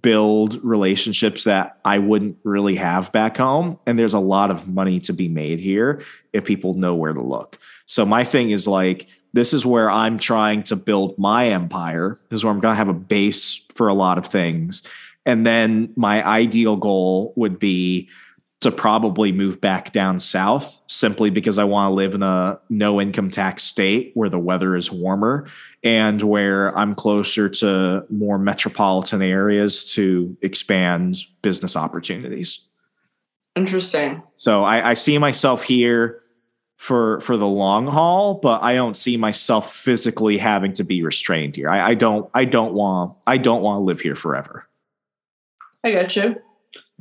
build relationships that I wouldn't really have back home. And there's a lot of money to be made here if people know where to look. So my thing is like this is where I'm trying to build my empire. This is where I'm going to have a base for a lot of things. And then my ideal goal would be to probably move back down south simply because I want to live in a no income tax state where the weather is warmer and where I'm closer to more metropolitan areas to expand business opportunities. Interesting. So I, I see myself here for for the long haul, but I don't see myself physically having to be restrained here. I, I don't I don't want I don't want to live here forever. I got you.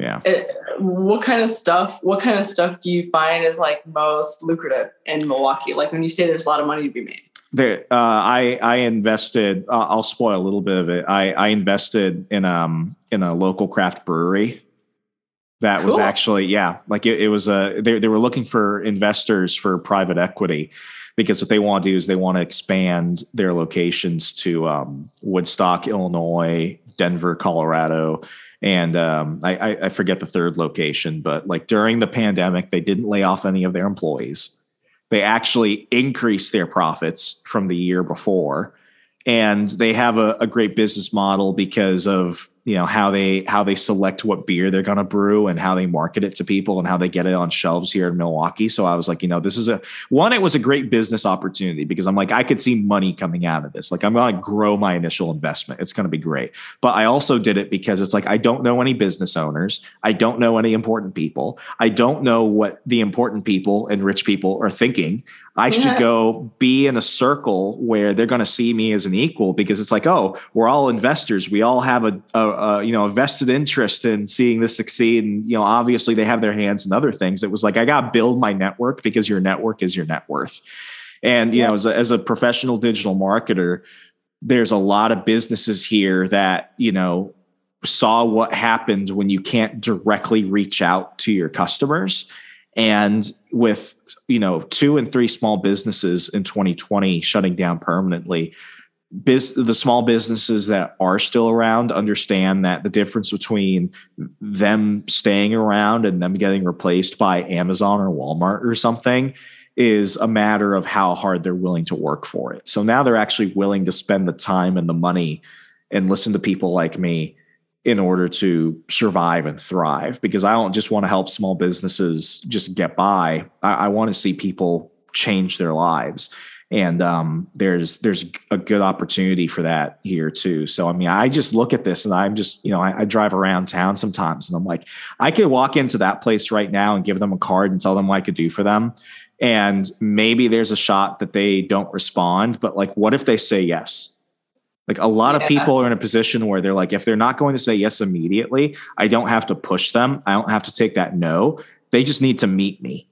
Yeah. It, what kind of stuff? What kind of stuff do you find is like most lucrative in Milwaukee? Like when you say there's a lot of money to be made. There, uh, I I invested. Uh, I'll spoil a little bit of it. I I invested in um in a local craft brewery that cool. was actually yeah like it, it was a they, they were looking for investors for private equity because what they want to do is they want to expand their locations to um, woodstock illinois denver colorado and um, I, I forget the third location but like during the pandemic they didn't lay off any of their employees. They actually increased their profits from the year before and they have a, a great business model because of you know how they how they select what beer they're going to brew and how they market it to people and how they get it on shelves here in Milwaukee. So I was like, you know, this is a one. It was a great business opportunity because I'm like, I could see money coming out of this. Like I'm going to grow my initial investment. It's going to be great. But I also did it because it's like I don't know any business owners. I don't know any important people. I don't know what the important people and rich people are thinking. I yeah. should go be in a circle where they're going to see me as an equal because it's like, oh, we're all investors. We all have a, a, a, you know a vested interest in seeing this succeed, and you know obviously they have their hands in other things. It was like I got to build my network because your network is your net worth. And you yeah. know, as a, as a professional digital marketer, there's a lot of businesses here that you know saw what happened when you can't directly reach out to your customers and with you know two and three small businesses in 2020 shutting down permanently the small businesses that are still around understand that the difference between them staying around and them getting replaced by Amazon or Walmart or something is a matter of how hard they're willing to work for it. So now they're actually willing to spend the time and the money and listen to people like me in order to survive and thrive because I don't just want to help small businesses just get by. I, I want to see people change their lives. And um, there's there's a good opportunity for that here too. So I mean, I just look at this and I'm just you know I, I drive around town sometimes and I'm like, I could walk into that place right now and give them a card and tell them what I could do for them, and maybe there's a shot that they don't respond. But like, what if they say yes? Like a lot yeah. of people are in a position where they're like, if they're not going to say yes immediately, I don't have to push them. I don't have to take that no. They just need to meet me.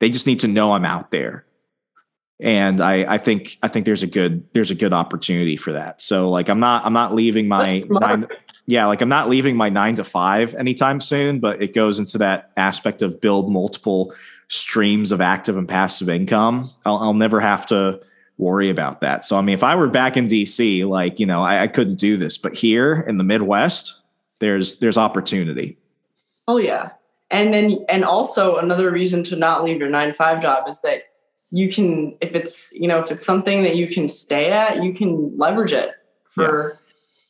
They just need to know I'm out there. And I, I think I think there's a good there's a good opportunity for that. So like I'm not I'm not leaving my nine, yeah like I'm not leaving my nine to five anytime soon, but it goes into that aspect of build multiple streams of active and passive income. I'll, I'll never have to worry about that. So, I mean, if I were back in DC, like, you know, I, I couldn't do this, but here in the Midwest, there's, there's opportunity. Oh yeah. and then and also another reason to not leave your nine to five job is that you can if it's you know if it's something that you can stay at you can leverage it for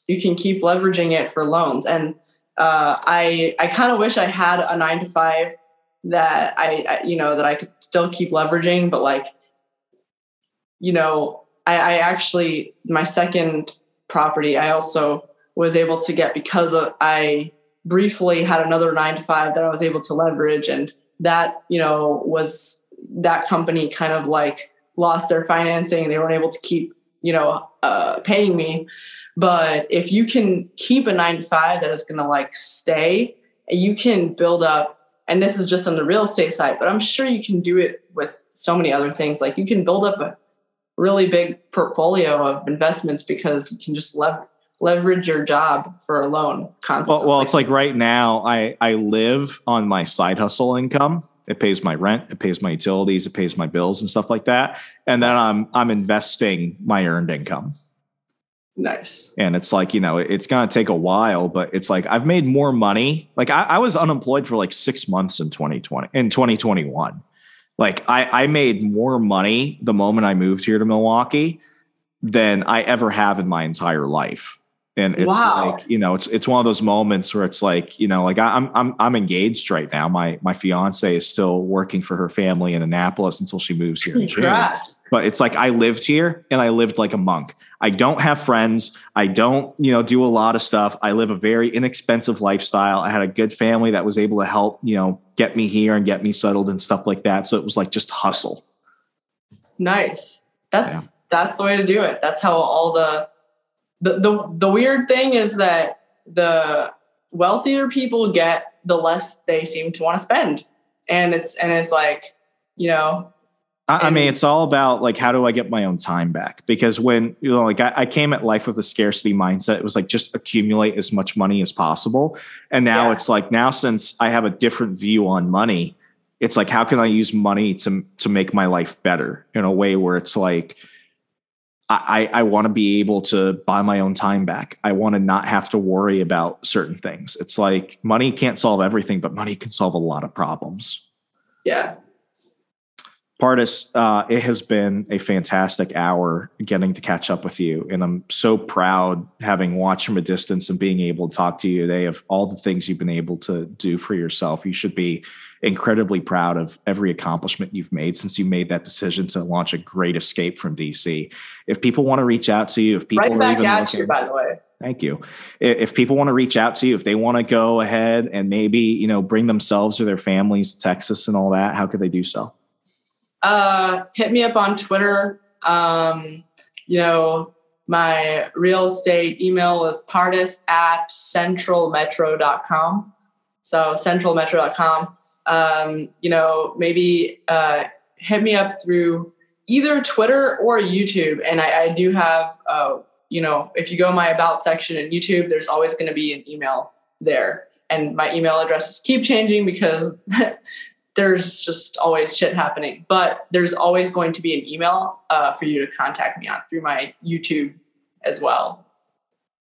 yeah. you can keep leveraging it for loans and uh, i i kind of wish i had a nine to five that I, I, you know that i could still keep leveraging but like you know I, I actually my second property i also was able to get because of, i briefly had another nine to five that I was able to leverage. And that, you know, was that company kind of like lost their financing. They weren't able to keep, you know, uh, paying me. But if you can keep a nine to five that is going to like stay, you can build up. And this is just on the real estate side, but I'm sure you can do it with so many other things. Like you can build up a really big portfolio of investments because you can just leverage leverage your job for a loan constantly. Well, well, it's like right now I I live on my side hustle income. It pays my rent, it pays my utilities, it pays my bills and stuff like that. And then nice. I'm I'm investing my earned income. Nice. And it's like, you know, it's gonna take a while, but it's like I've made more money. Like I, I was unemployed for like six months in 2020 in 2021. Like I, I made more money the moment I moved here to Milwaukee than I ever have in my entire life and it's wow. like you know it's it's one of those moments where it's like you know like I'm I'm I'm engaged right now. My my fiance is still working for her family in Annapolis until she moves here in June. But it's like I lived here and I lived like a monk. I don't have friends. I don't you know do a lot of stuff. I live a very inexpensive lifestyle. I had a good family that was able to help you know get me here and get me settled and stuff like that. So it was like just hustle. Nice. That's yeah. that's the way to do it. That's how all the the, the the weird thing is that the wealthier people get, the less they seem to want to spend, and it's and it's like you know. I, I mean, it's all about like how do I get my own time back? Because when you know, like I, I, came at life with a scarcity mindset, it was like just accumulate as much money as possible. And now yeah. it's like now since I have a different view on money, it's like how can I use money to to make my life better in a way where it's like I, I want to be able to buy my own time back. I want to not have to worry about certain things. It's like money can't solve everything, but money can solve a lot of problems. Yeah. Pardis, uh, it has been a fantastic hour getting to catch up with you. And I'm so proud having watched from a distance and being able to talk to you today of all the things you've been able to do for yourself. You should be incredibly proud of every accomplishment you've made since you made that decision to launch a great escape from DC. If people want to reach out to you, if people right back at looking, you, by the way. Thank you. If people want to reach out to you, if they want to go ahead and maybe you know bring themselves or their families to Texas and all that, how could they do so? Uh, hit me up on Twitter. Um, you know, my real estate email is pardis at centralmetro.com. So centralmetro.com um, you know, maybe uh, hit me up through either Twitter or YouTube. And I, I do have, uh, you know, if you go my about section in YouTube, there's always going to be an email there. And my email addresses keep changing because <laughs> there's just always shit happening. But there's always going to be an email uh, for you to contact me on through my YouTube as well.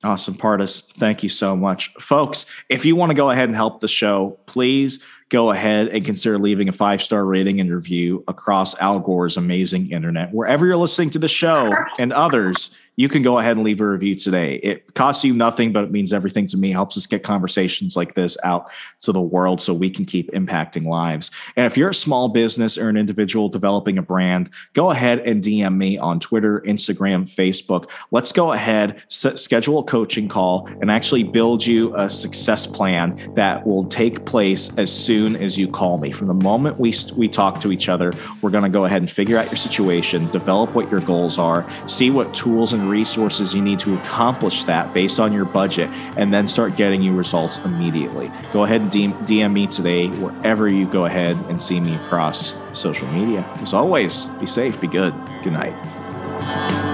Awesome, Pardis. Thank you so much. Folks, if you want to go ahead and help the show, please go ahead and consider leaving a five star rating and review across Al Gore's amazing internet. Wherever you're listening to the show <laughs> and others, you can go ahead and leave a review today. It costs you nothing, but it means everything to me. Helps us get conversations like this out to the world so we can keep impacting lives. And if you're a small business or an individual developing a brand, go ahead and DM me on Twitter, Instagram, Facebook. Let's go ahead, s- schedule a coaching call, and actually build you a success plan that will take place as soon as you call me. From the moment we, we talk to each other, we're going to go ahead and figure out your situation, develop what your goals are, see what tools and resources you need to accomplish that based on your budget, and then start getting you results immediately. Go ahead and DM me today wherever you go ahead and see me across social media. As always, be safe, be good. Good night.